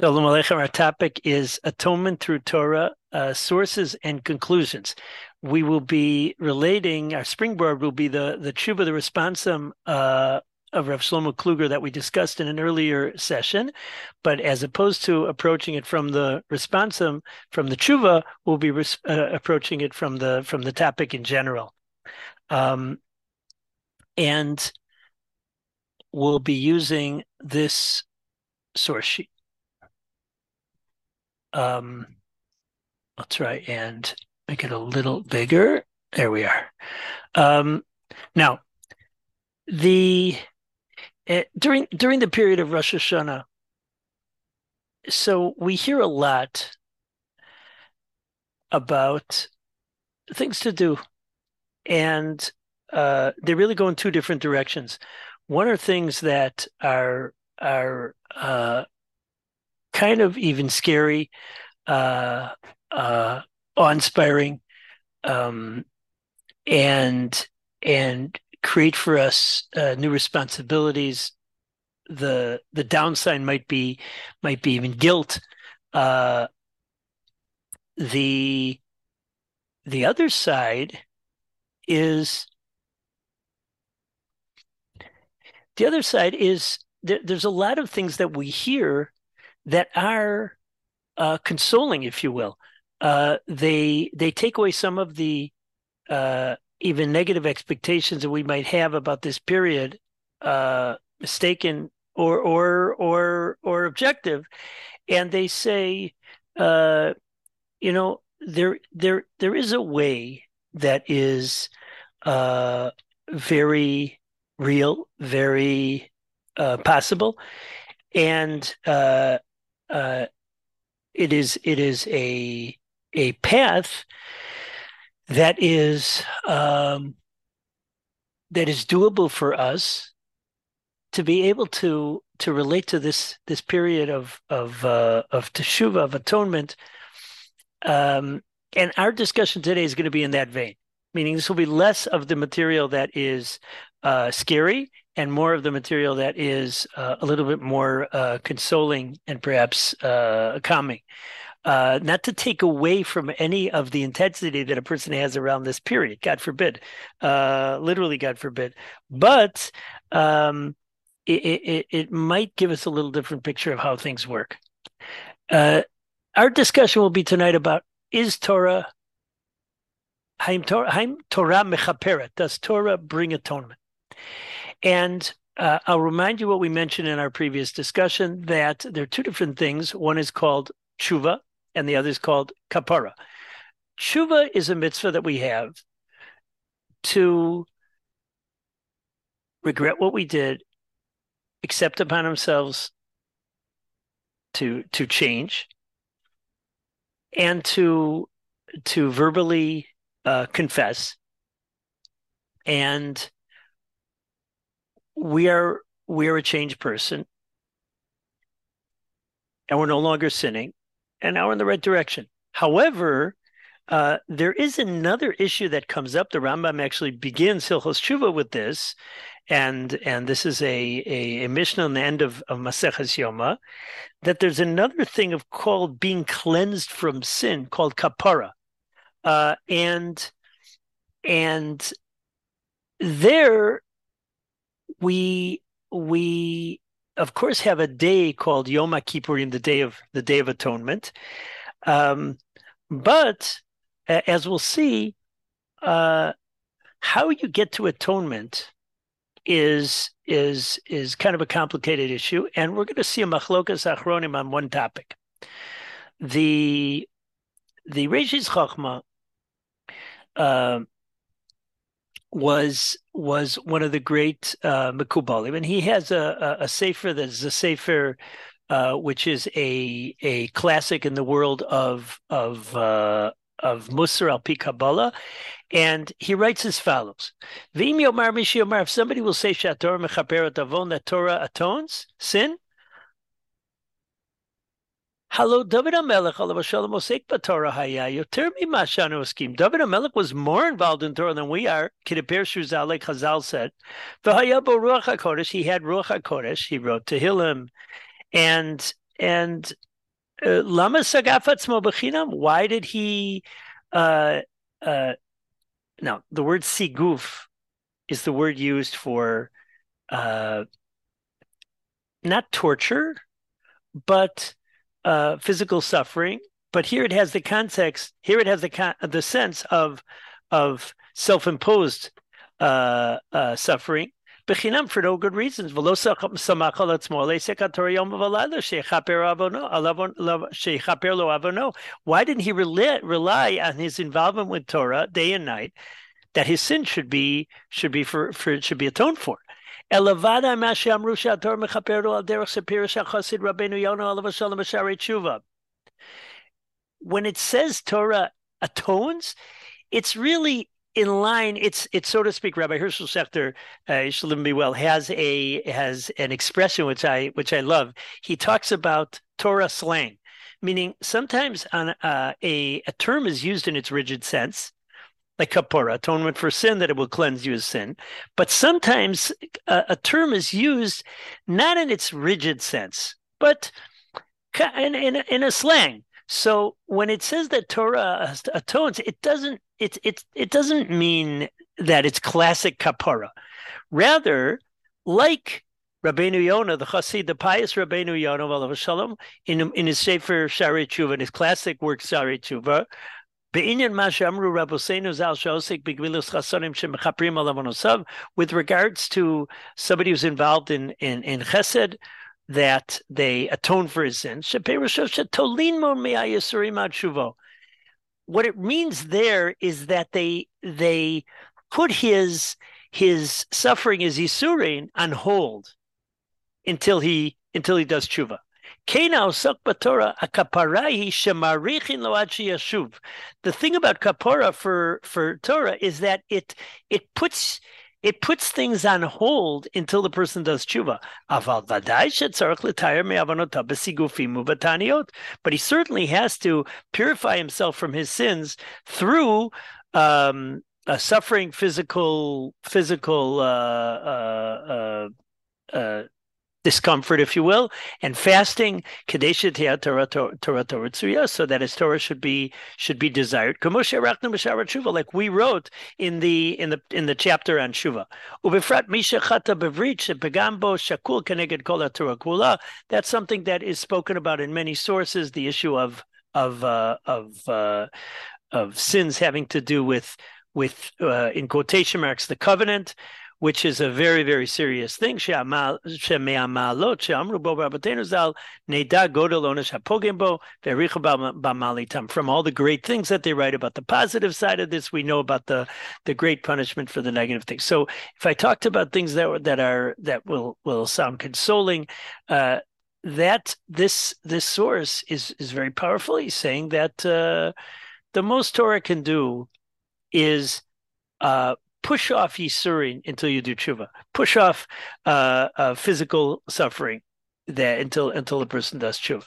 Shalom Aleichem. Our topic is Atonement through Torah, uh, Sources and Conclusions. We will be relating, our springboard will be the, the Tshuva, the responsum uh, of Rav Shlomo Kluger that we discussed in an earlier session. But as opposed to approaching it from the responsum, from the Tshuva, we'll be res- uh, approaching it from the, from the topic in general. Um, and we'll be using this source sheet. Um, I'll try and make it a little bigger. There we are. Um, now, the uh, during during the period of Rosh Hashanah, so we hear a lot about things to do, and uh, they really go in two different directions. One are things that are are uh, kind of even scary, uh, uh, awe-inspiring, um, and and create for us uh, new responsibilities. The the downside might be might be even guilt. Uh, the the other side is the other side is there, there's a lot of things that we hear that are uh, consoling, if you will. Uh, they they take away some of the uh, even negative expectations that we might have about this period, uh, mistaken or or or or objective, and they say, uh, you know, there there there is a way that is uh, very real, very possible, and uh, it is it is a a path that is um, that is doable for us to be able to to relate to this this period of of uh, of teshuva of atonement. Um, and our discussion today is going to be in that vein, meaning this will be less of the material that is uh, scary and more of the material that is uh, a little bit more uh, consoling and perhaps uh, calming. Uh, not to take away from any of the intensity that a person has around this period, God forbid, uh, literally, God forbid, but um, it, it, it, might give us a little different picture of how things work. Uh, our discussion will be tonight about is Torah Haim Torah, Haim Torah mechaperet? Does Torah bring atonement? And uh, I'll remind you what we mentioned in our previous discussion that there are two different things. One is called tshuva, and the other is called kapara. Tshuva is a mitzvah that we have to regret what we did, accept upon ourselves to to change, and to to verbally uh, confess and we are we are a changed person. And we're no longer sinning. And now we're in the right direction. However uh, there is another issue that comes up. The Rambam actually begins Hilchos Tshuva with this, and and this is a a, a on the end of, of Yoma, that there's another thing of called being cleansed from sin called kapara, uh, and and there we we of course have a day called Yom Kippurim, the day of the Day of Atonement. Um, but as we'll see, uh, how you get to atonement is is is kind of a complicated issue, and we're going to see a machlokas achronim on one topic. The the Reishis Chachma uh, was was one of the great uh, and he has a, a, a sefer that is a sefer uh, which is a a classic in the world of of uh, of Musar al Pi Kabbalah, and he writes as follows: V'im yomar mishi yomar, if somebody will say Shator mechaperet avon that Torah atones sin, Hello, David HaMelech, Shalom Osek Torah Haya, Yoter Mimashanu Eskim. David HaMelech was more involved in Torah than we are. Kidapir Shuzalek Chazal said. V'haya Ruach HaKodesh, he had Ruach HaKodesh, he wrote Tehillim, and and uh, lama sagafatzmo bechinam. Why did he? Uh, uh, now the word siguf is the word used for uh, not torture, but uh, physical suffering. But here it has the context. Here it has the con- the sense of of self imposed uh, uh, suffering. Bechinam for no good reasons. Why didn't he rely, rely on his involvement with Torah day and night? That his sin should be should be for, for should be atoned for. אלא ודאי מה שאמרו שהתור מכפר לו על דרך ספיר של חסיד רבנו יונה עליו When it says Torah atones, it's really in line, it's it's so to speak. Rabbi Herschel Schachter, uh, Shalom be well, has a has an expression which I which I love. He talks about Torah slang, meaning sometimes on uh, a a term is used in its rigid sense, like kapora, atonement for sin, that it will cleanse you of sin. But sometimes a, a term is used not in its rigid sense, but in, in, in a slang. So when it says that Torah atones, it doesn't it it it doesn't mean that it's classic kapara. Rather, like Rabbeinu Yonah, the Chassid, the pious Rabbeinu Yonah, in in his Sefer Shari Tshuva, in his classic work Shari Tshuva, with regards to somebody who's involved in, in, in chesed, that they atone for his sins. What it means there is that they they put his his suffering as isurin on hold until he until he does tshuva. The thing about kapara for for Torah is that it it puts it puts things on hold until the person does tshuva. But he certainly has to purify himself from his sins through um, suffering physical physical uh, uh, uh, uh discomfort, if you will, and fasting kadesha Torah Torah so that his Torah should be should be desired. Like we wrote in the in the in the chapter on Shuva. That's something that is spoken about in many sources. The issue of of uh, of uh, of sins having to do with with uh, in quotation marks the covenant which is a very, very serious thing. From all the great things that they write about the positive side of this, we know about the, the great punishment for the negative things. So if I talked about things that that are that will will sound consoling, uh, that this this source is is very powerful. He's saying that uh, the most Torah can do is uh, push off Yisurin until you do tshuva. Push off uh, uh, physical suffering there until until the person does tshuva.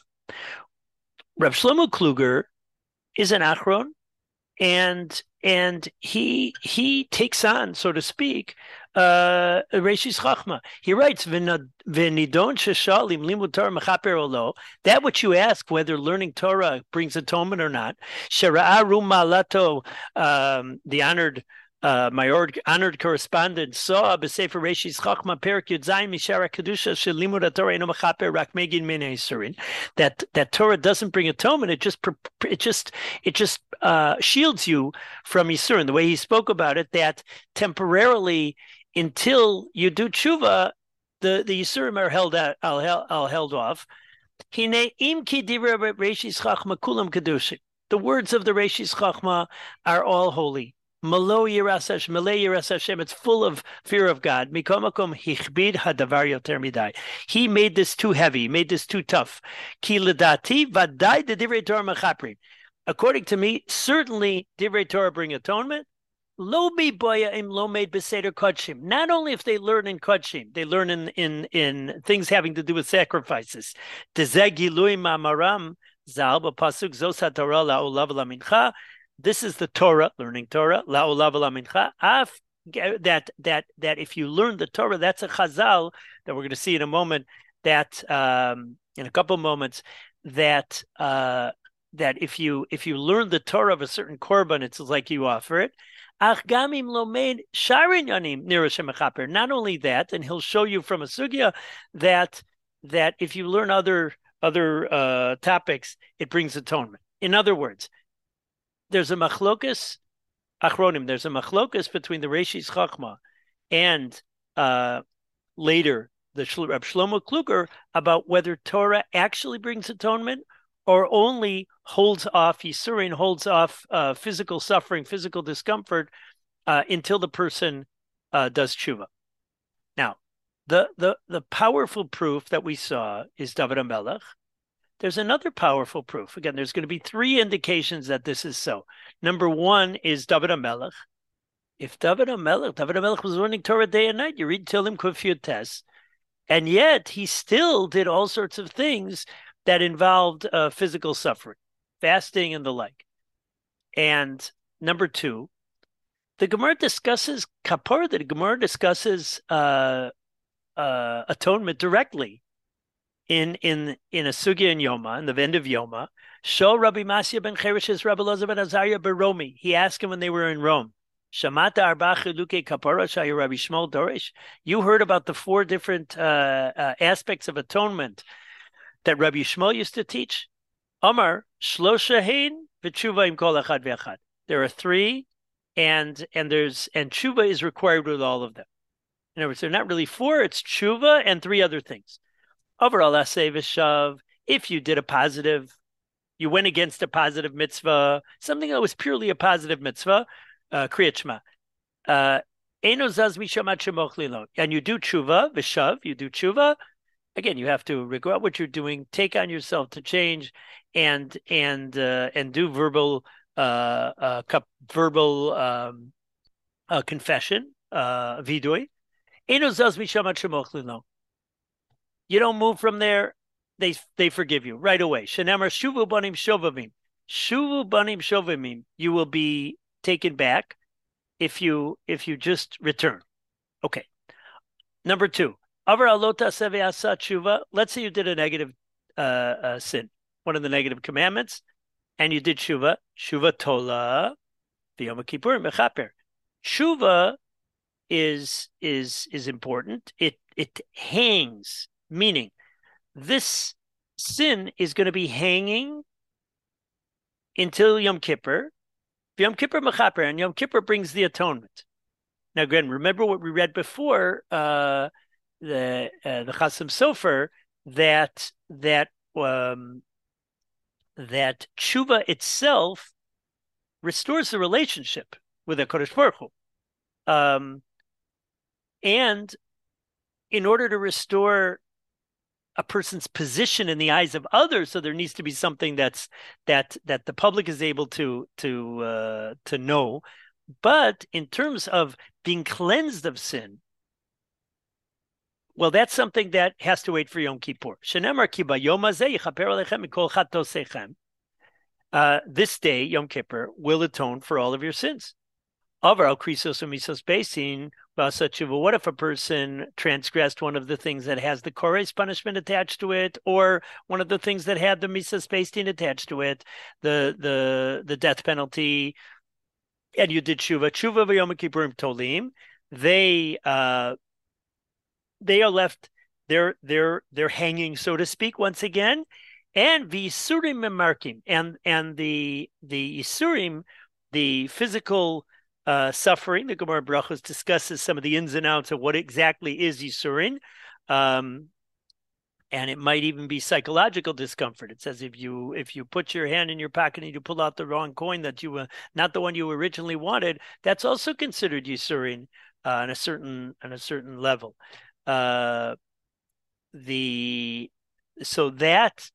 Reb Shlomo Kluger is an achron, and and he he takes on, so to speak, uh, Reshis Chachma. He writes, "V'nidon sheshalim limud Torah mechaper olo." That which you ask whether learning Torah brings atonement or not. Shera'aru malato, um, the honored uh, my honored correspondent saw b'sefer Reshis Chachma Perik Yudzayin Mishara Kedusha Shelimud Torah Eno Mechaper Rak Megin Min that that Torah doesn't bring atonement. It just it just it just uh, shields you from Yisurin. The way he spoke about it, that temporarily until you do tshuva, the the Yisurim are held out, are held, off. Hine im ki Reshis Chachma kulam kedushin. The words of the Reshis Chachma are all holy. It's full of fear of God. He made this too heavy. made this too tough. According to me, certainly divrei Torah bring atonement. Lo bi boya im lo made beseder kodshim. Not only if they learn in kodshim, they learn in in in things having to do with sacrifices. Dezegilui mamaram zal pasuk zosat Torah la ulav la mincha this is the Torah, learning Torah, af that that that if you learn the Torah, that's a chazal that we're going to see in a moment that um, in a couple moments that uh, that if you if you learn the Torah of a certain korban, it's like you offer it. Not only that, and he'll show you from a sugya that that if you learn other other uh, topics, it brings atonement. In other words, there's a machlokus achronim. There's a machlokus between the Reshis Chachma and uh, later the Reb Shlomo Kluger about whether Torah actually brings atonement or only holds off Yisurin, holds off uh, physical suffering, physical discomfort uh, until the person uh, does tshuva. Now, the, the, the powerful proof that we saw is David HaMelech. There's another powerful proof. Again, there's going to be three indications that this is so. Number one is David HaMelech. If David HaMelech, David HaMelech was learning Torah day and night, you read Tilim Kufiyut Tes, and yet he still did all sorts of things that involved uh, physical suffering, fasting and the like. And number two, the Gemara discusses kapara. The Gemara discusses uh, uh, atonement directly in in in a sugya in Yoma, in the end of Yoma. Show Rabbi Masya ben Cheresh Rabbi Loza ben Azariah Baromi. He asked him when they were in Rome. Shamata arba chiluke kapara Rabbi Shmuel Dorish. You heard about the four different uh, uh, aspects of atonement that Rabbi Shmuel used to teach. Amar shlosha hein v'tshuva im kol echad v'echad. There are three, and and there's and tshuva is required with all of them. In other words, they're not really four; it's tshuva and three other things. Overall, asay v'shav. If you did a positive, you went against a positive mitzvah, something that was purely a positive mitzvah, uh, kriyat. Uh, and you do tshuva, Vishav, you do tshuva. Again, you have to regret what you're doing, take on yourself to change, and and uh, and do verbal uh, uh, verbal um, uh, confession, uh. You don't move from there. They they forgive you right away. Shenemar shuvu banim shovavim. Shuvu banim shovavim. You will be taken back if you if you just return. Okay. Number two. Avar alota tshuva. Let's say you did a negative uh, uh, sin, one of the negative commandments, and you did tshuva. Tshuva tola, v'yom kippurim mechaper. Is is is important. It it hangs, meaning this sin is going to be hanging until Yom Kippur. Yom Kippur mechaper, and Yom Kippur brings the atonement. Now, again, remember what we read before uh, the uh, the Chasam Sofer that that um, that tshuva itself restores the relationship with the Kodesh Baruch Hu. Um, and in order to restore a person's position in the eyes of others, so there needs to be something that's that that the public is able to to uh, to know. But in terms of being cleansed of sin, well, that's something that has to wait for Yom Kippur. Uh, this day, Yom Kippur, will atone for all of your sins. What if a person transgressed one of the things that has the kores punishment attached to it, or one of the things that had the misas beis din attached to it, the the the death penalty, and you did tshuva, tshuva v'yom kippurim tolim, they uh, they are left they're they're they're hanging so to speak once again. And the memarkim and and the the isurim the physical uh, suffering the Gemara Brachos discusses some of the ins and outs of what exactly is isurim um, and it might even be psychological discomfort. It says if you if you put your hand in your pocket and you pull out the wrong coin that you were not the one you originally wanted, that's also considered yisurin uh, on a certain on a certain level uh, the so that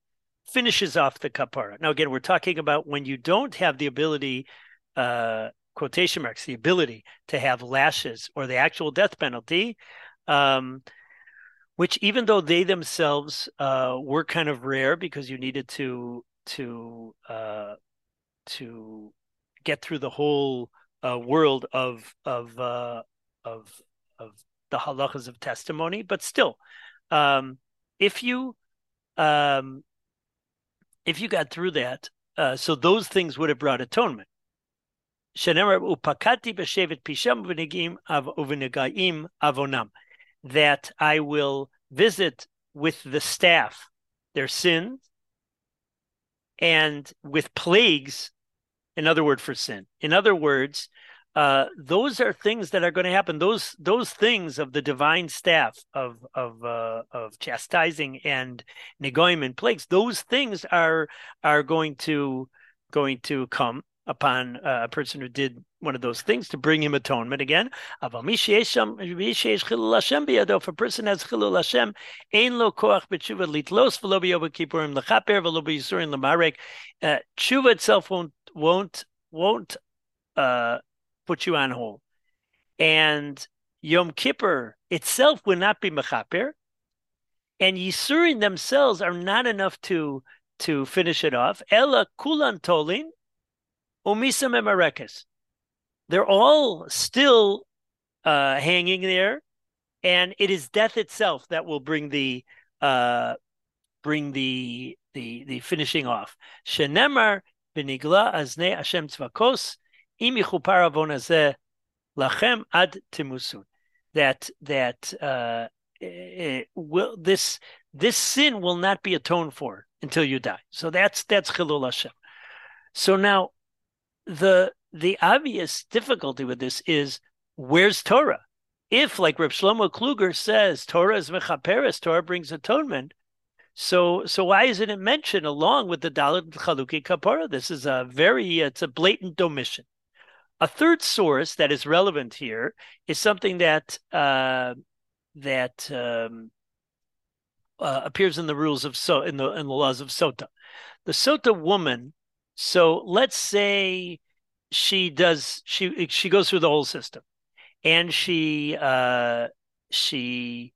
finishes off the kapara. Now, again, we're talking about when you don't have the ability, uh, quotation marks, the ability to have lashes or the actual death penalty, um, which even though they themselves uh, were kind of rare because you needed to to uh, to get through the whole uh, world of of uh, of of the halachas of testimony, but still, um, if you um, if you got through that, uh, so those things would have brought atonement. That I will visit with the staff their sins and with plagues another word for sin in other words uh, those are things that are going to happen. Those those things of the divine staff of of uh, of chastising and negoim and plagues. Those things are are going to going to come upon uh, a person who did one of those things to bring him atonement again. If a person has chilul Hashem, lo koach b'tshuva litlos v'lo b'yom kippurim lechaper v'lo b'yisurin l'marek. Uh, tshuva itself won't won't won't uh, put you on hold. And Yom Kippur itself will not be mechaper, and Yisurin themselves are not enough to to finish it off. Ella kulan tolin, umisa memarekes. They're all still uh, hanging there, and it is death itself that will bring the uh, bring the the the finishing off. Shenemar benigla azne Hashem tzvakos lachem ad timusun. That that uh, will this this sin will not be atoned for until you die. So that's that's chilul Hashem. So now the the obvious difficulty with this is where's Torah? If, like Reb Shlomo Kluger says, Torah is mechaperes, Torah brings atonement. So, so why isn't it mentioned along with the Dalit Chaluki Kapara? This is a very, it's a blatant omission. A third source that is relevant here is something that uh, that um, uh, appears in the rules of so in the in the laws of sota. The sota woman. So let's say she does she she goes through the whole system, and she uh, she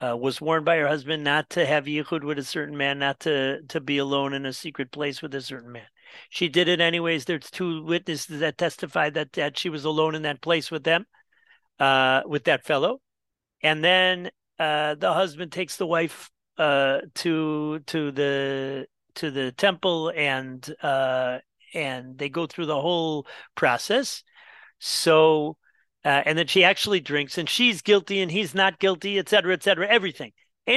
uh, was warned by her husband not to have yichud with a certain man, not to to be alone in a secret place with a certain man. She did it anyways. There's two witnesses that testified that, that she was alone in that place with them, uh, with that fellow. And then uh, the husband takes the wife uh, to to the to the temple and uh, and they go through the whole process. So uh, and then she actually drinks and she's guilty and he's not guilty, et cetera, et cetera, everything. She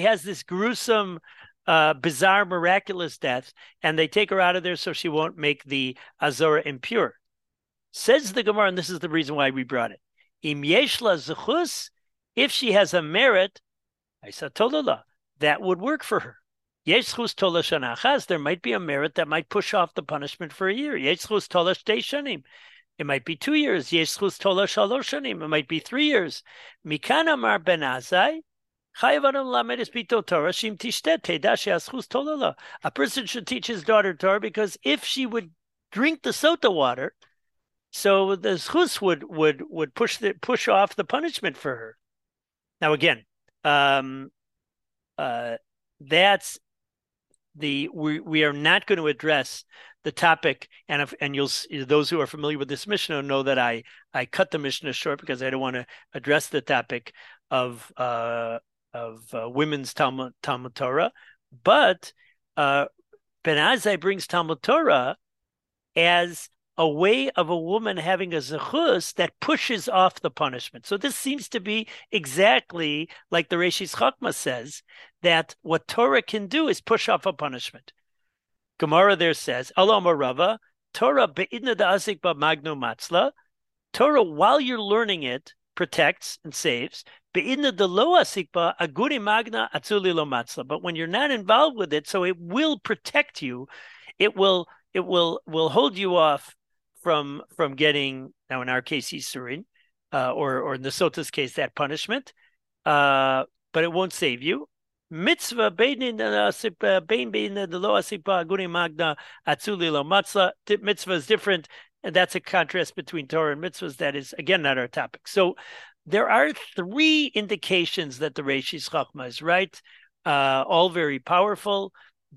has this gruesome, uh, bizarre, miraculous death, and they take her out of there so she won't make the Azora impure. Says the Gemara, and this is the reason why we brought it. Im yeshla if she has a merit, that would work for her. Yeshchus tolash anachas, there might be a merit that might push off the punishment for a year. Yeshchus shanim. It might be two years. Yeshchus tolash shalosh shanim. It might be three years. Ben azai. A person should teach his daughter Torah because if she would drink the sota water, so the schus would would would push the push off the punishment for her. Now again, um, uh, that's the we we are not going to address the topic and if, and you'll those who are familiar with this Mishnah know that I I cut the Mishnah short because I don't want to address the topic of uh, of uh, women's Talmud Talmud Torah, but uh, Ben brings Talmud Torah as a way of a woman having a zechus that pushes off the punishment. So this seems to be exactly like the Reshis Chachma says that what Torah can do is push off a punishment. Gemara there says, Allah Rava, Torah be'idna da'azik ba magnu matzla. Torah, while you're learning it, protects and saves. Be'idna de lo asikba aguri magna atzuli. But when you're not involved with it, so it will protect you. It will it will will hold you off from from getting now in our case Yisurin, uh, or or in the Sota's case that punishment, uh, but it won't save you. Mitzvah. Mitzvah is different, and that's a contrast between Torah and mitzvahs. That is again not our topic. So there are three indications that the Reshis Chachma is right, uh, all very powerful.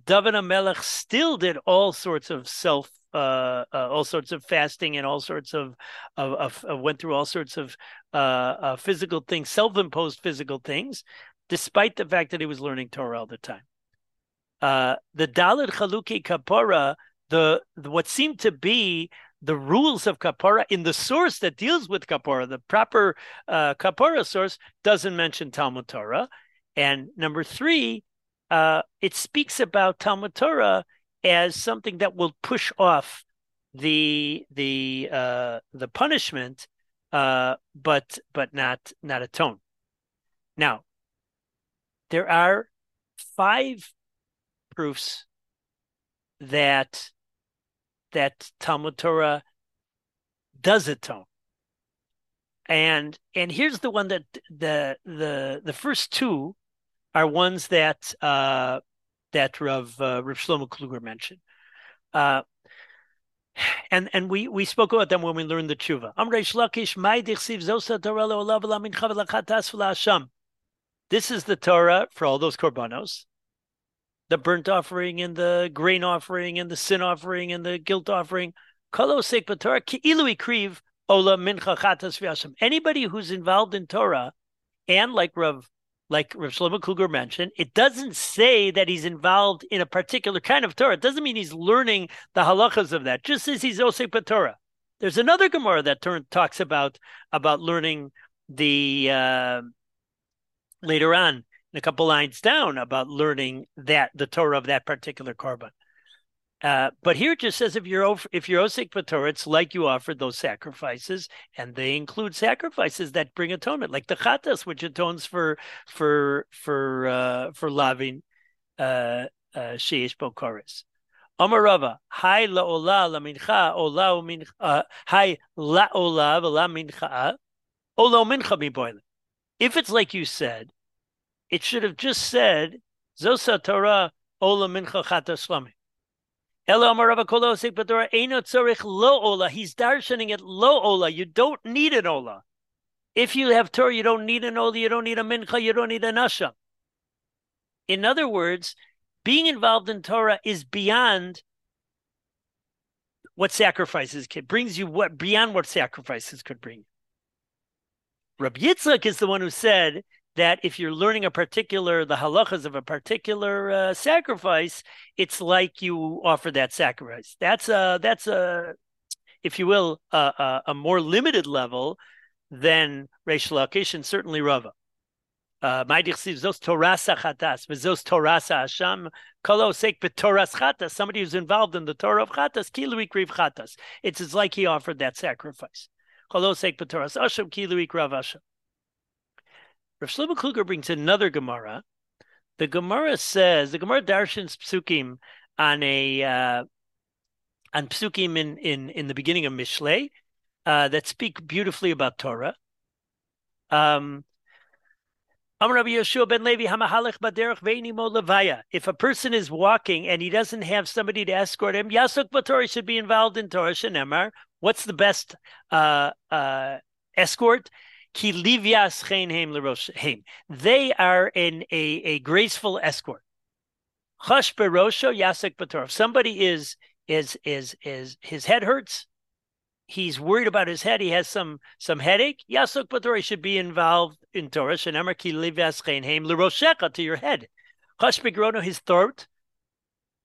David Melech still did all sorts of self uh, uh, all sorts of fasting and all sorts of, of, of, went through all sorts of uh, uh, physical things, self-imposed physical things, despite the fact that he was learning Torah all the time. Uh, the Dalit Chaluki Kapora, the, the what seemed to be the rules of kapara in the source that deals with kapara, the proper uh, source, doesn't mention Talmud Torah. And number three, uh, it speaks about Talmud Torah as something that will push off the the uh, the punishment, uh, but but not not atone. Now, there are five proofs that that Talmud Torah does atone. And and here's the one that the the the first two are ones that uh, that Rav uh, Rav Shlomo Kluger mentioned. Uh, and and we we spoke about them when we learned the tshuva. This is the Torah for all those korbanos, the burnt offering and the grain offering and the sin offering and the guilt offering. Anybody who's involved in Torah, and like Rav like Rav Shlomo Kluger mentioned, it doesn't say that he's involved in a particular kind of Torah. It doesn't mean he's learning the halachas of that. Just as he's Osek Torah. There's another Gemara that turn, talks about about learning the uh, later on a couple lines down about learning that the Torah of that particular korban. Uh, but here it just says if you're if you're osik Torah, it's like you offered those sacrifices, and they include sacrifices that bring atonement, like the chatas, which atones for for for uh, for lavin uh, uh sheish bokoris. Amarava, hi laola la mincha ola mincha uh, hi laola la mincha ola mincha mi If it's like you said, it should have just said Zosa Torah Ola Mincha Chata Shlami. Elo Amarava Kolosik Badora Eino Tzorich Lo Ola. He's darshaning it Lo Ola. You don't need an Ola. If you have Torah, you don't need an Ola, you don't need a Mincha, you don't need a Nasha. In other words, being involved in Torah is beyond what sacrifices can brings you what beyond what sacrifices could bring. Rabbi Yitzchak is the one who said that if you're learning a particular the halachas of a particular uh, sacrifice, it's like you offer that sacrifice. That's a that's a, if you will, a, a, a more limited level than Reish Lakish and certainly Rava. Uh, somebody who's involved in the Torah of chatas, kilui kriv chatas. It's like he offered that sacrifice. Kolosek b'toras asham kilui krav asham. Rav Shlomo Kluger brings another Gemara. The Gemara says the Gemara darshans psukim on a uh, on psukim in in in the beginning of Mishlei uh, that speak beautifully about Torah. Um, if a person is walking and he doesn't have somebody to escort him, Yasuk Batori should be involved in Torah Shenemar. What's the best uh, uh, escort? They are in a, a graceful escort. If somebody is is is is his head hurts, he's worried about his head, he has some some headache, Yasuk Bator should be involved in Torah. Shenemar ki livyas heim l'rosheka to your head. Chash begrono his throat.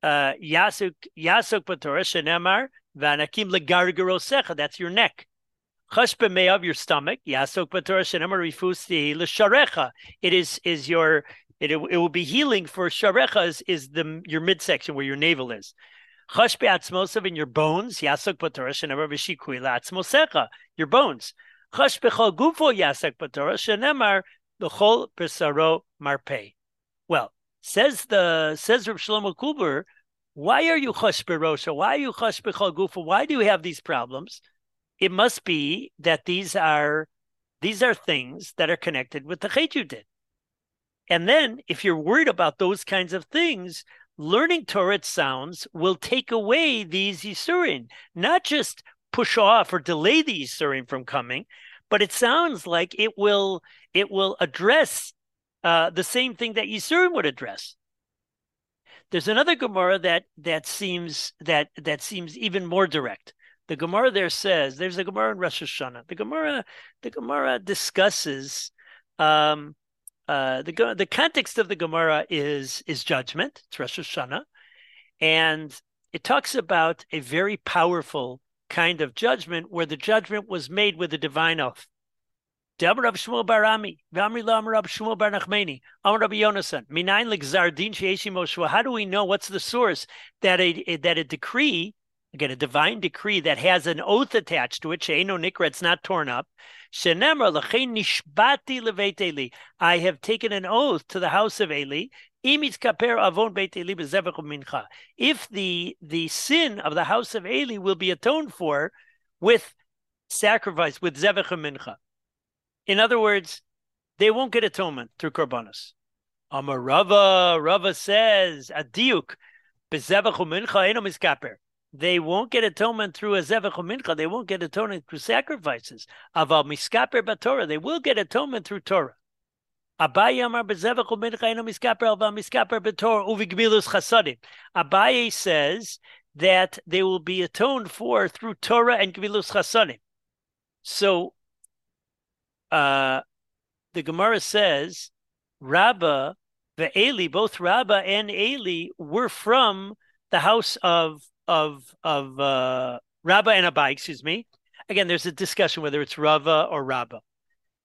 Uh, yasuk yasuk Bator shenemar vanakim legargarosecha. That's your neck. Chashbe of your stomach. Yasok b'torah l'sharecha. It is is your it, it will be healing for sharecha is, is the your midsection where your navel is. Chashbe atzmosav in your bones. Yasok b'torah shenamar v'shikui la'atzmosecha. Your bones. Chashbe chol gufo yasok b'torah shenemar l'chol b'saro marpei. Well, says the says Rav Shlomo Kluger, why are you rosha? Why are you gufo? Why do you have these problems? It must be that these are these are things that are connected with the chet you did. And then if you're worried about those kinds of things, learning Torah sounds will take away these Yisurin, not just push off or delay the Yisurin from coming, but it sounds like it will it will address uh, the same thing that Yisurin would address. There's another Gemara that that seems that that seems even more direct. The Gemara there says there's a Gemara in Rosh Hashanah. The Gemara the Gemara discusses um, uh, the the context of the Gemara is is judgment. It's Rosh Hashanah, and it talks about a very powerful kind of judgment where the judgment was made with a divine oath. How do we know what's the source that a that a decree, again a divine decree that has an oath attached to it, she'eno nikra, it's not torn up. I have taken an oath to the house of Eli. Avon mincha. If the the sin of the house of Eli will be atoned for with sacrifice, with zevach mincha. In other words, they won't get atonement through korbanos. Amar Rava, Rava says, Adiuk, bezevach mincha eno miskaper. They won't get atonement through a zevach mincha. They won't get atonement through sacrifices. Aval miskaper batorah. They will get atonement through Torah. Abaye amar bezevach mincha eno miskaper aval miskaper batorah uvigmilus chasadim. Abaye says that they will be atoned for through Torah and gmilus chasadim. So uh, the Gemara says, Rabba, the Eli, both Rabba and Eli were from the house of of of uh, Rabba and Abai. Excuse me. Again, there's a discussion whether it's Rava or Rabba.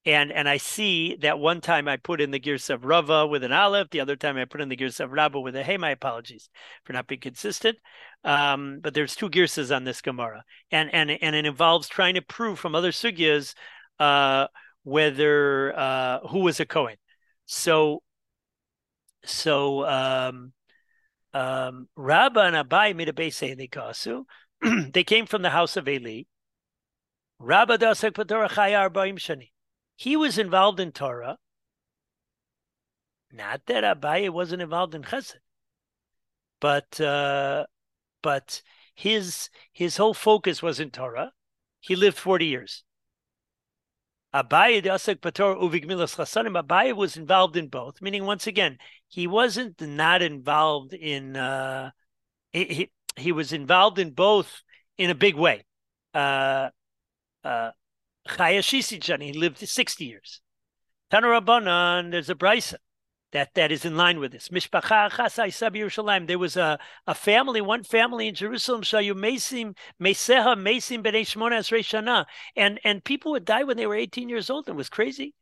And and I see that one time I put in the gears of Rava with an aleph, the other time I put in the gears of Rabba with a hey. My apologies for not being consistent. Um, but there's two gears on this Gemara, and and and it involves trying to prove from other sugyas uh, whether uh, who was a Cohen. So, so um, um, Rabba and Abai made a base in kasu. They came from the house of Eli. Rabba patorah chayar shani. He was involved in Torah. Not that Abai wasn't involved in Chesed, but uh, but his his whole focus was in Torah. He lived forty years. Abaye. Abaye was involved in both, meaning once again, he wasn't not involved in uh he, he, was involved in both in a big way. Uh uh he lived 60 years. Tanarabanan, there's a brisa that that is in line with this. mishpacha There was a, a family, one family in Jerusalem, Shayu Mesim, Meseha Mesim B'nei Shmona Shana. And and people would die when they were 18 years old. It was crazy.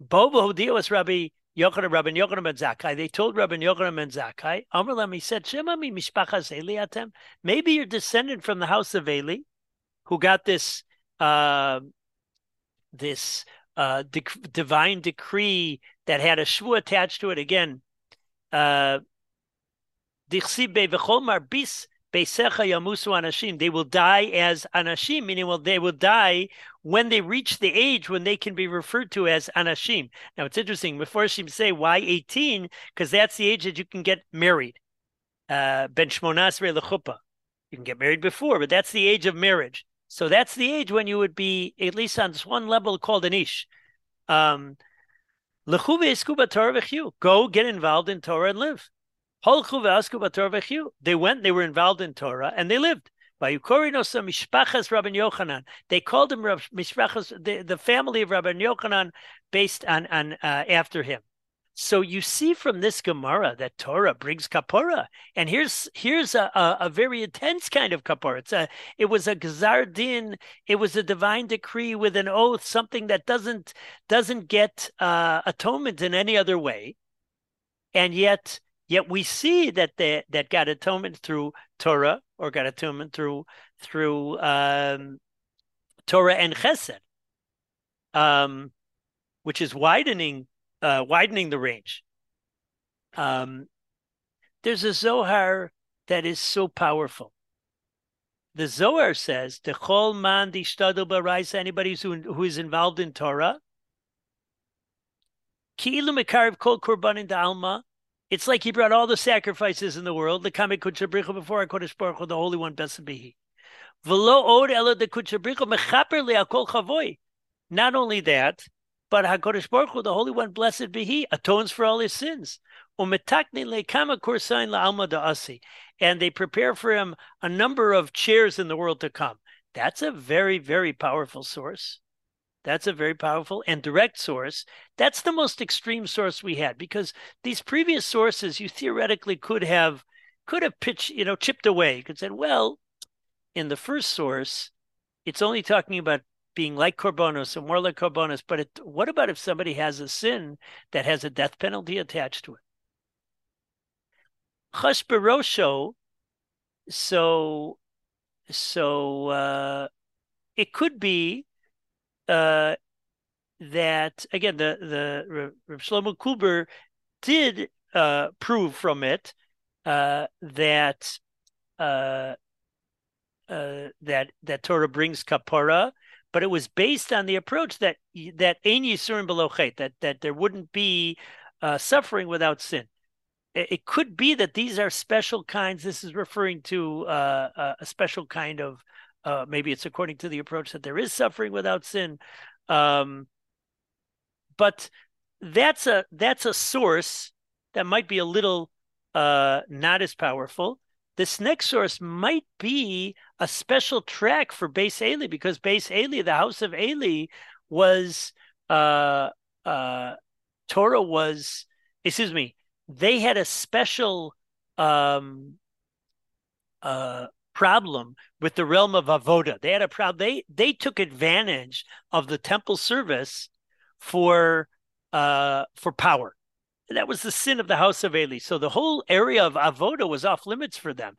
Bobo was Rabbi Yochanan, Rabbi Yochanan ben Zakkai. They told Rabbi Yochanan ben Zakkai, Amrlam, he said, mishpachas. Maybe you're descended from the house of Eli, who got this uh, this uh, de- divine decree that had a shvu attached to it. Again, uh, they will die as anashim, meaning well, they will die when they reach the age when they can be referred to as anashim. Now it's interesting. Meforshim say why 18? Because that's the age that you can get married. Uh, ben shmonasre lechupa. You can get married before, but that's the age of marriage. So that's the age when you would be, at least on this one level, called an ish. Um, Go get involved in Torah and live. They went, they were involved in Torah, and they lived. They called him Rab, the, the family of Rabbi Yochanan based on, on uh, after him. So you see from this Gemara that Torah brings kapora, and here's here's a, a, a, very intense kind of kapora. It's a it was a gzar din, it was a divine decree with an oath, something that doesn't doesn't get uh, atonement in any other way, and yet yet we see that they, that got atonement through Torah or got atonement through through um, Torah and Chesed, um, which is widening uh, widening the range. Um, there's a Zohar that is so powerful. The Zohar says, "The chol man dishtadel baraisa." Anybody who who is involved in Torah, ki'ilu mekariv kol korbanin alma. It's like he brought all the sacrifices in the world. The kamei kutchabricha before Hakadosh Baruch Hu, the Holy One, blessed be He. V'lo od ela de kutchabricha mechaper le'akol chavoy. Not only that, but HaKadosh Baruch Hu, the Holy One, blessed be He, atones for all his sins. Umetakni le'kama kursain la'alma da'asi. And they prepare for him a number of chairs in the world to come. That's a very, very powerful source. That's a very powerful and direct source. That's the most extreme source we had because these previous sources you theoretically could have could have pitched, you know, chipped away. You could say, well, in the first source, it's only talking about being like Korbanos and more like Korbanos. But it, what about if somebody has a sin that has a death penalty attached to it? Chashberosho, so so uh, it could be uh, that again the the Rav Shlomo Kluger did uh, prove from it uh, that uh, uh, that that Torah brings kapara, but it was based on the approach that that ein yisurim below that that there wouldn't be uh, suffering without sin. It, it, could be that these are special kinds. This is referring to a special kind of. Uh, maybe it's according to the approach that there is suffering without sin, um, but that's a that's a source that might be a little uh, not as powerful. This next source might be a special track for beis Eli because beis Eli, the house of Eli, was uh, uh, Torah was excuse me. They had a special um, uh, problem with the realm of avoda. They had a problem. They they took advantage of the temple service for uh, for power. And that was the sin of the house of Eli. So the whole area of avoda was off limits for them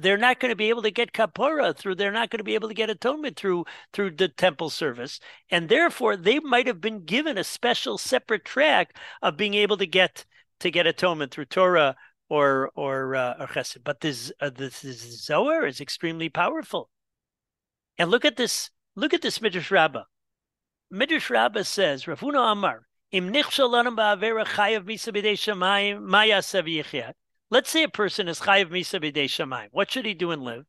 they're not going to be able to get kapora through they're not going to be able to get atonement through through the temple service and therefore they might have been given a special separate track of being able to get to get atonement through torah or or uh, or chesed but this uh, this, this zohar is extremely powerful and look at this look at this midrash rabbah midrash rabbah says rafuna amar im chayav Let's say a person is chayiv misa b'dei shamayim. What should he do and live?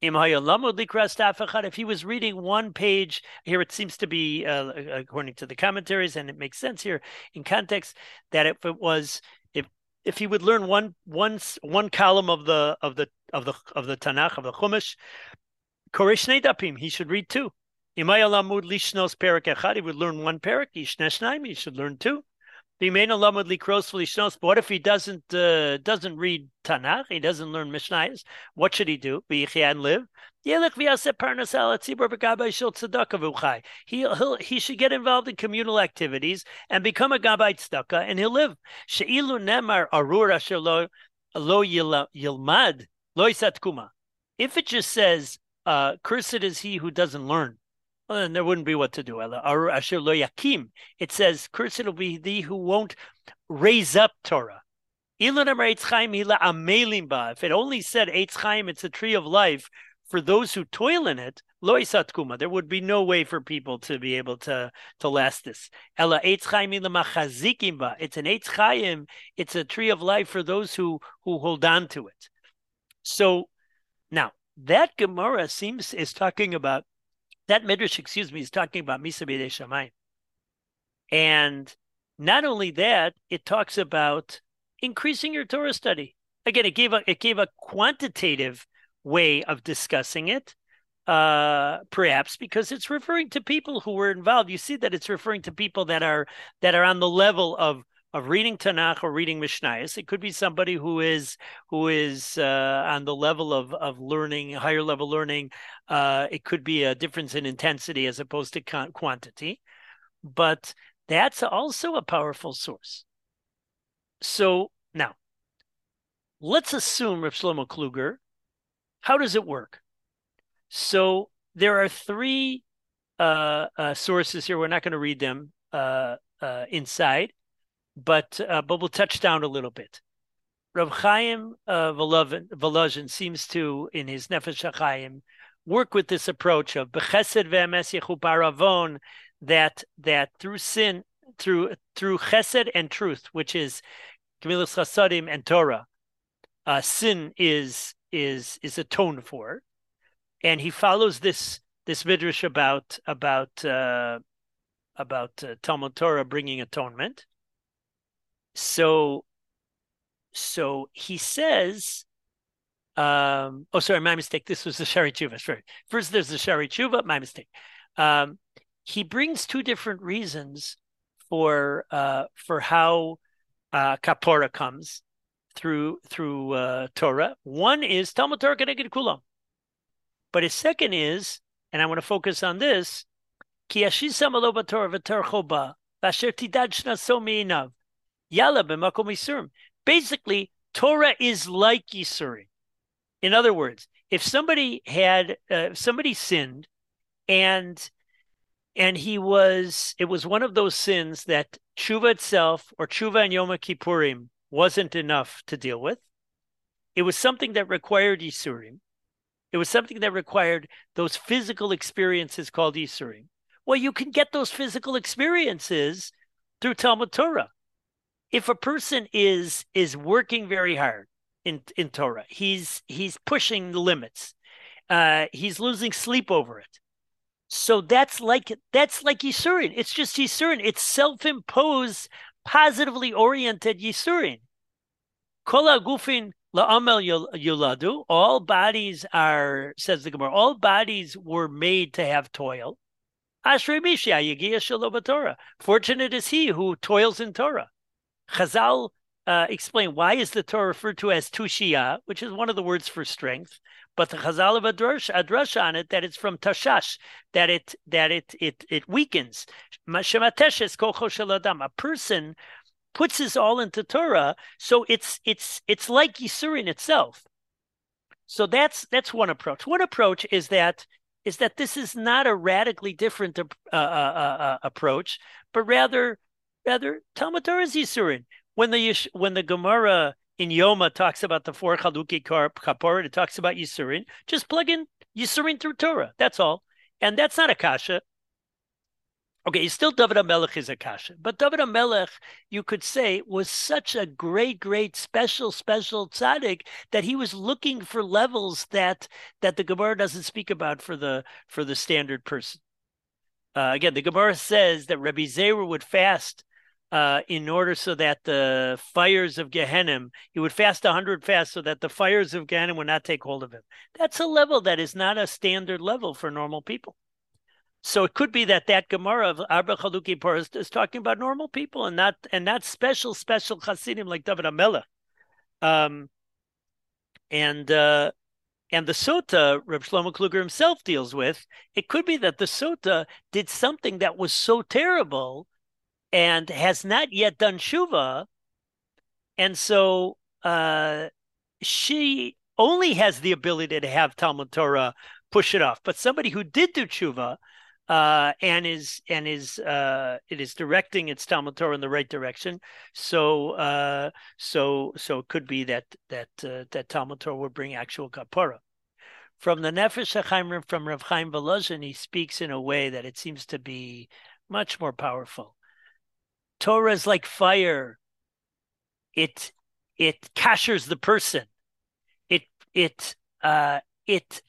If he was reading one page, here it seems to be, uh, according to the commentaries, and it makes sense here in context, that if it was, if he would learn one one one column of the of the of the of the Tanakh of the Chumash, Koresh Dapim, he should read two. He would learn one parak. He should learn two. But what if he doesn't uh, doesn't read Tanakh? He doesn't learn Mishnayos. What should he do? Be and live. He he'll, he should get involved in communal activities and become a gabbai tzedakah, and he'll live. Nemar yilmad. If it just says, uh, "Cursed is he who doesn't learn," well, then there wouldn't be what to do. It says, "Cursed will be thee who won't raise up Torah." If it only said Eitz Chaim, it's a tree of life for those who toil in it. Lo kuma. There would be no way for people to be able to to last this. Ella It's an Eitz Chaim. It's a tree of life for those who who hold on to it. So now that Gemara seems is talking about that midrash, excuse me, is talking about Misa B'dei Shamayim. And not only that, it talks about increasing your Torah study. Again, it gave a it gave a quantitative way of discussing it, uh, perhaps because it's referring to people who were involved. You see that it's referring to people that are that are on the level of of reading Tanakh or reading Mishnayos. It could be somebody who is who is uh, on the level of of learning, higher level learning. Uh, it could be a difference in intensity as opposed to quantity, but that's also a powerful source. So now, let's assume Rav Shlomo Kluger. How does it work? So there are three uh, uh sources here. We're not going to read them uh, uh, inside but uh, but we'll touch down a little bit. Rav Chaim uh, Volozhin seems to, in his Nefesh HaChaim, work with this approach of bechesed ve'emes baravon, that that through sin, through through chesed and truth, which is Gemilas Chasadim and Torah, uh, sin is is is atoned for, and he follows this this midrash about about uh, about uh, Talmud Torah bringing atonement, so so he says, um, oh, sorry, my mistake. This was the Shari Tshuva. Sorry. First, there's the Shari Tshuva, my mistake. Um, he brings two different reasons for uh, for how uh, kapora comes through through uh, Torah. One is Talmud Torah Keneged Kulam, but his second is, and I want to focus on this, Ki Ashisa Malo Torah V'Tor Choba Vasher Tidad Shnaso Yala B'Makom Yisurim. Basically, Torah is like Yisurim. In other words, if somebody had uh, somebody sinned and and he was it was one of those sins that tshuva itself or tshuva and Yom Kippurim wasn't enough to deal with. It was something that required Yisurim. It was something that required those physical experiences called Yisurim. Well, you can get those physical experiences through Talmud Torah. If a person is is working very hard in in Torah, he's he's pushing the limits. Uh, he's losing sleep over it. So that's like that's like Yisurin. It's just Yisurin. It's self-imposed, positively oriented Yisurin. Kol gufin la'amel yuladu. All bodies are, says the Gemara, all bodies were made to have toil. Ashrei Misha Torah. Fortunate is he who toils in Torah. Chazal uh, explain why is the Torah referred to as tushia, which is one of the words for strength, but the Chazal of Adrash, Adrash on it that it's from tashash, that it that it it it weakens. A person puts his all into Torah, so it's it's it's like Yisurin itself. So that's that's one approach. One approach is that is that this is not a radically different uh, uh, uh, uh approach, but rather rather Talmud Torah is Yisurin. When the when the Gemara in Yoma talks about the four Chaluki Kapor, it talks about Yisurin, just plug in Yisurin through Torah. That's all. And that's not a kasha. Okay, still David HaMelech is a kasha, but David HaMelech, you could say, was such a great, great, special, special tzaddik that he was looking for levels that that the Gemara doesn't speak about for the for the standard person. Uh, again, the Gemara says that Rabbi Zera would fast uh, in order so that the fires of Gehenna, he would fast a hundred fasts so that the fires of Gehenna would not take hold of him. That's a level that is not a standard level for normal people. So it could be that that Gemara of Arba Chaluki Porus is talking about normal people and not and not special special Hasidim like David HaMelech. Um, and uh, and the Sota, Reb Shlomo Kluger himself deals with. It could be that the Sota did something that was so terrible and has not yet done shuva, and so uh, she only has the ability to have Talmud Torah push it off. But somebody who did do tshuva uh, and is and is uh, it is directing its Talmud Torah in the right direction. So uh, so so it could be that that uh, that Talmud Torah will bring actual kapara. From the Nefesh HaChaim from Rav Chaim Volozhin, he speaks in a way that it seems to be much more powerful. Torah is like fire. It it kashers the person. It it uh, it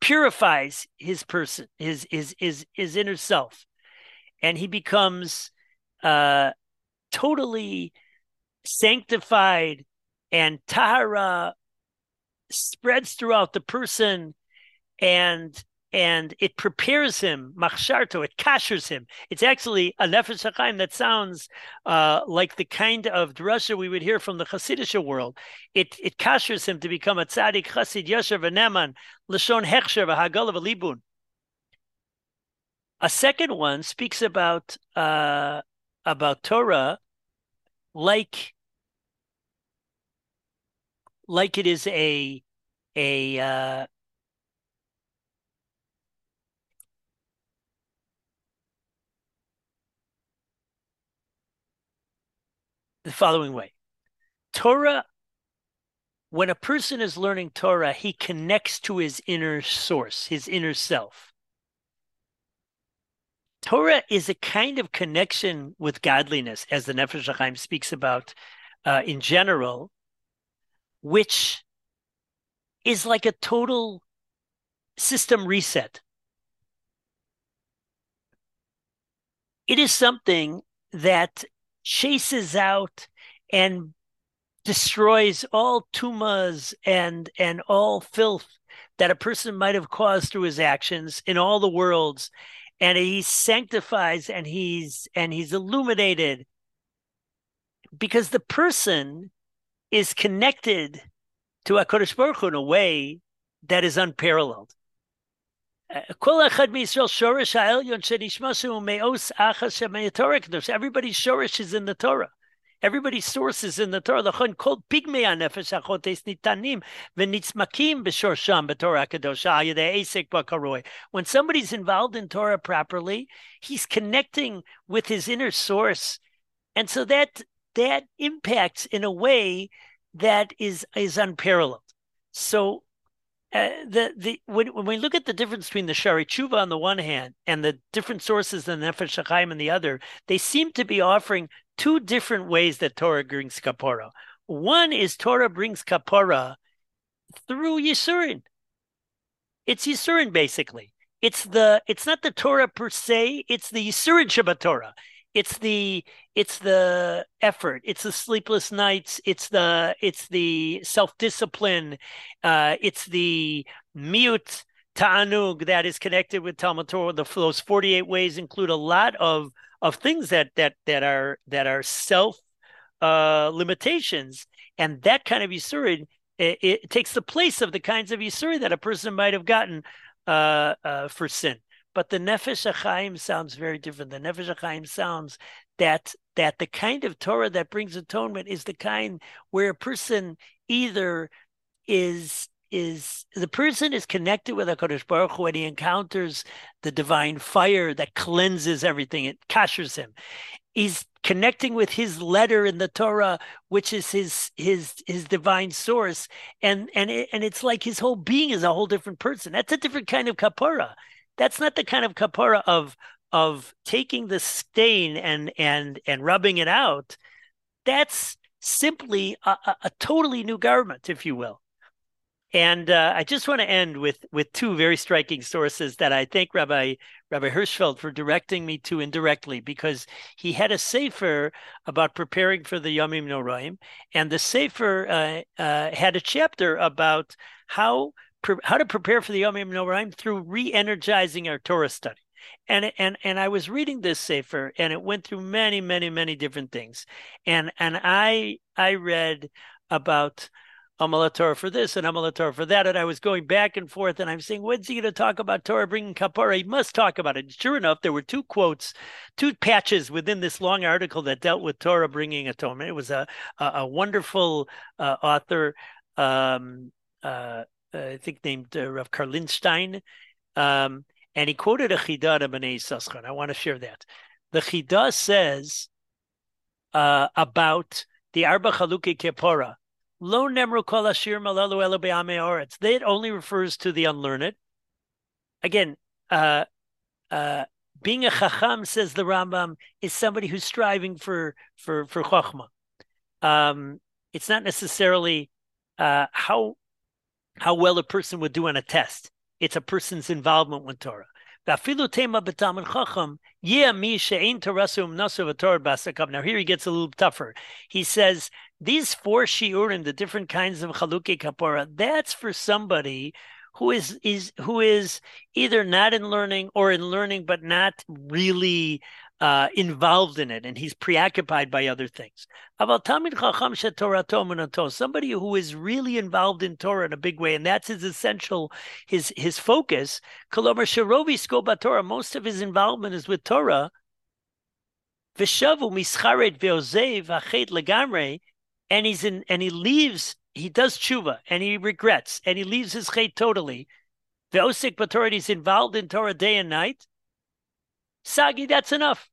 purifies his person, his his his his inner self, and he becomes uh, totally sanctified, and tahara spreads throughout the person, and and it prepares him, machsharto, it kashers him. It's actually a nefesh hachaim that sounds uh, like the kind of drasha we would hear from the Hasidic world. It it kashers him to become a tzaddik chasid yasher v'neman lashon hechsher v'hagala v'libun. A second one speaks about uh, about Torah like like it is a a uh, the following way Torah, when a person is learning Torah, he connects to his inner source, his inner self. Torah is a kind of connection with godliness, as the Nefesh speaks about uh, in general, which is like a total system reset. It is something that chases out and destroys all tumas and and all filth that a person might have caused through his actions in all the worlds and he sanctifies and he's and he's illuminated because the person is connected to HaKadosh Baruch Hu in a way that is unparalleled. Everybody's shorish is in the Torah. Everybody's source is in the Torah. When somebody's involved in Torah properly, he's connecting with his inner source, and so that that impacts in a way that is is unparalleled. So uh, the the when, when we look at the difference between the Shari Tshuva on the one hand and the different sources in the Nefesh HaChaim on the other, they seem to be offering two different ways that Torah brings kapora. One is Torah brings kapora through Yisurin. It's Yisurin basically. It's the it's not the Torah per se. It's the Yisurin Shabbat Torah. It's the it's the effort. It's the sleepless nights. It's the it's the self discipline. Uh, it's the mute ta'anug that is connected with Talmud Torah. The, those forty eight ways include a lot of of things that that that are that are self uh, limitations, and that kind of yisurin it, it, takes the place of the kinds of yisurin that a person might have gotten uh, uh, for sin. But the nefesh hachaim sounds very different. The nefesh hachaim sounds that that the kind of Torah that brings atonement is the kind where a person either is is the person is connected with HaKadosh Baruch Hu when he encounters the divine fire that cleanses everything, it kashers him. He's connecting with his letter in the Torah, which is his his his divine source, and and it, and it's like his whole being is a whole different person. That's a different kind of kapara. That's not the kind of kapara of of taking the stain and and and rubbing it out. That's simply a, a, a totally new garment, if you will. And uh, I just want to end with with two very striking sources that I thank Rabbi Rabbi Hirschfeld for directing me to indirectly because he had a sefer about preparing for the Yomim Noraim, and the sefer uh, uh, had a chapter about how pre- how to prepare for the Yomim Noraim through re-energizing our Torah study. And and and I was reading this sefer, and it went through many, many, many different things, and and I I read about Amala Torah for this and Amala Torah for that. And I was going back and forth and I'm saying, when's he going to talk about Torah bringing kapara? He must talk about it. Sure enough, there were two quotes, two patches within this long article that dealt with Torah bringing atonement. It was a, a, a wonderful uh, author, um, uh, I think named uh, Rav Karlinstein. Um, and he quoted a Chidah of B'nai Saschon. I want to share that. The Chidah says uh, about the Arba Chaluki Kepora Lo nemru kol ashir malalu elo oretz. That only refers to the unlearned. Again, uh, uh, being a chacham, says the Rambam, is somebody who's striving for for for chachma. Um, it's not necessarily uh, how how well a person would do on a test. It's a person's involvement with Torah. Now here he gets a little tougher. He says these four shiurim, the different kinds of chaluki kapora, that's for somebody who is is who is either not in learning or in learning but not really uh, involved in it, and he's preoccupied by other things. Somebody who is really involved in Torah in a big way, and that's his essential, his his focus. Most of his involvement is with Torah. And he's in, and he leaves. He does tshuva, and he regrets, and he leaves his chet totally. The osik he's involved in Torah day and night. Sagi, that's enough.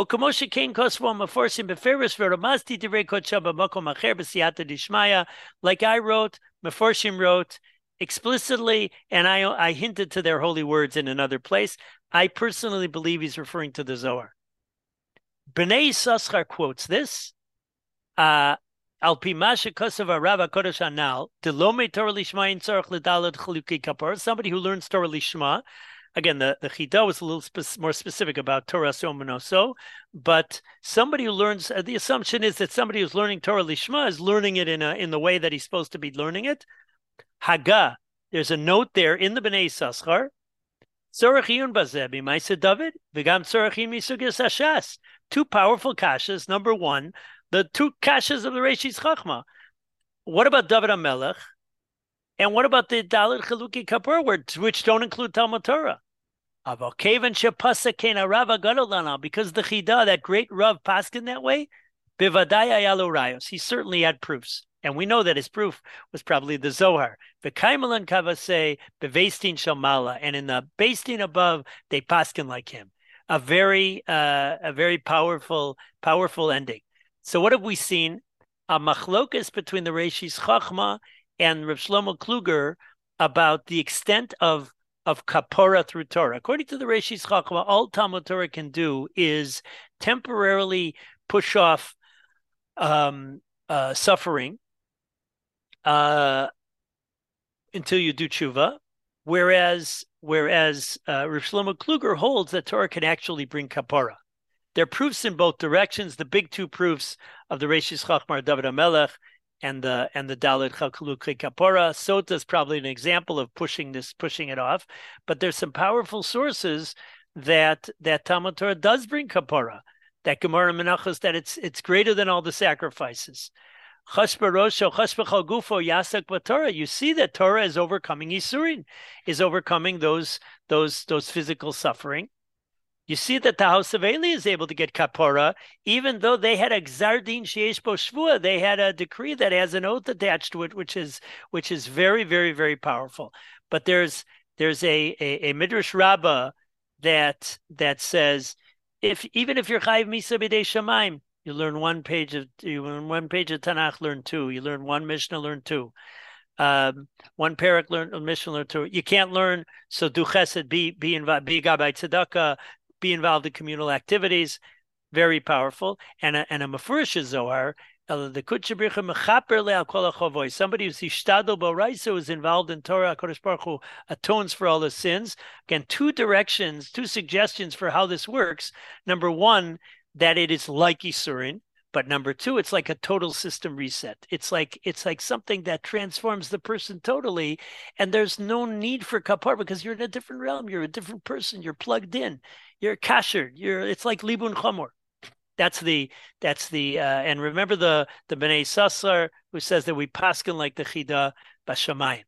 וכמו שכן כוסבו המפורשים בפירוש ורמזתי דברי קודשו במקום אחר בסייעתא דשמיא, like I wrote, Meforshim wrote explicitly, and I, I hinted to their holy words in another place. I personally believe he's referring to the Zohar. Bnei Saschar quotes this. Uh, Al pimasha kosav Rav Kodesh Anal, Delome Torah Lishma in Tzorach Ledalad Chaluki Kapor, somebody who learns Torah Lishma, again, the, the Chida was a little spe- more specific about Torah So, but somebody who learns, uh, the assumption is that somebody who's learning Torah Lishma is learning it in a, in the way that he's supposed to be learning it. Haga, there's a note there in the Bnei Saschar. David, Two powerful kashas. Number one, the two kashas of the Reshis Chachma. What about David HaMelech? And what about the Dalit Chaluki Kapur words, which don't include Talmud Torah? Because the Chida, that great Rav Paskin that way, he certainly had proofs. And we know that his proof was probably the Zohar. The Kaimalan Kavase, Bevestin Shamala, and in the basting above, they paskin like him. A very, uh, a very powerful, powerful ending. So what have we seen? A machlokas between the Reshis Chachma and Rav Shlomo Kluger about the extent of of kapora through Torah. According to the Reshis Chachma, all Talmud Torah can do is temporarily push off um, uh, suffering uh, until you do tshuva, whereas whereas uh, Rav Shlomo Kluger holds that Torah can actually bring kapora. There are proofs in both directions. The big two proofs of the Reshis Chachmar David Amelech and the and the Dalit Chalkalukri Kapora. Sota is probably an example of pushing this, pushing it off. But there's some powerful sources that that Talmud Torah does bring Kapora. That Gemara Menachos that it's it's greater than all the sacrifices. You see that Torah is overcoming Yisurin, is overcoming those those those physical suffering. You see that the house of Eli is able to get kapora, even though they had a gzardin sheyesh shvua. They had a decree that has an oath attached to it, which is which is very, very, very powerful. But there's there's a a, a midrash rabbah that that says if even if you're chayiv misa b'dei shemaim, you learn one page of you learn one page of Tanakh, learn two. You learn one Mishnah, learn two. Um, one parak learn Mishnah, learn two. You can't learn so do chesed, be be involved, be gabay tzedakah, be involved in communal activities. Very powerful. And a, and a Mefurish Zohar, uh, the Somebody who's Ishtadol Boraisa is involved in Torah, Kodesh Baruch Hu atones for all the sins. Again, two directions, two suggestions for how this works. Number one, that it is like Isurin. But number two, it's like a total system reset. It's like it's like something that transforms the person totally, and there's no need for kapar because you're in a different realm. You're a different person. You're plugged in you're kasher. You're it's like libun chamor. That's the that's the uh, and remember the the Bnei Sassar who says that we paskin like the chida bashamayim.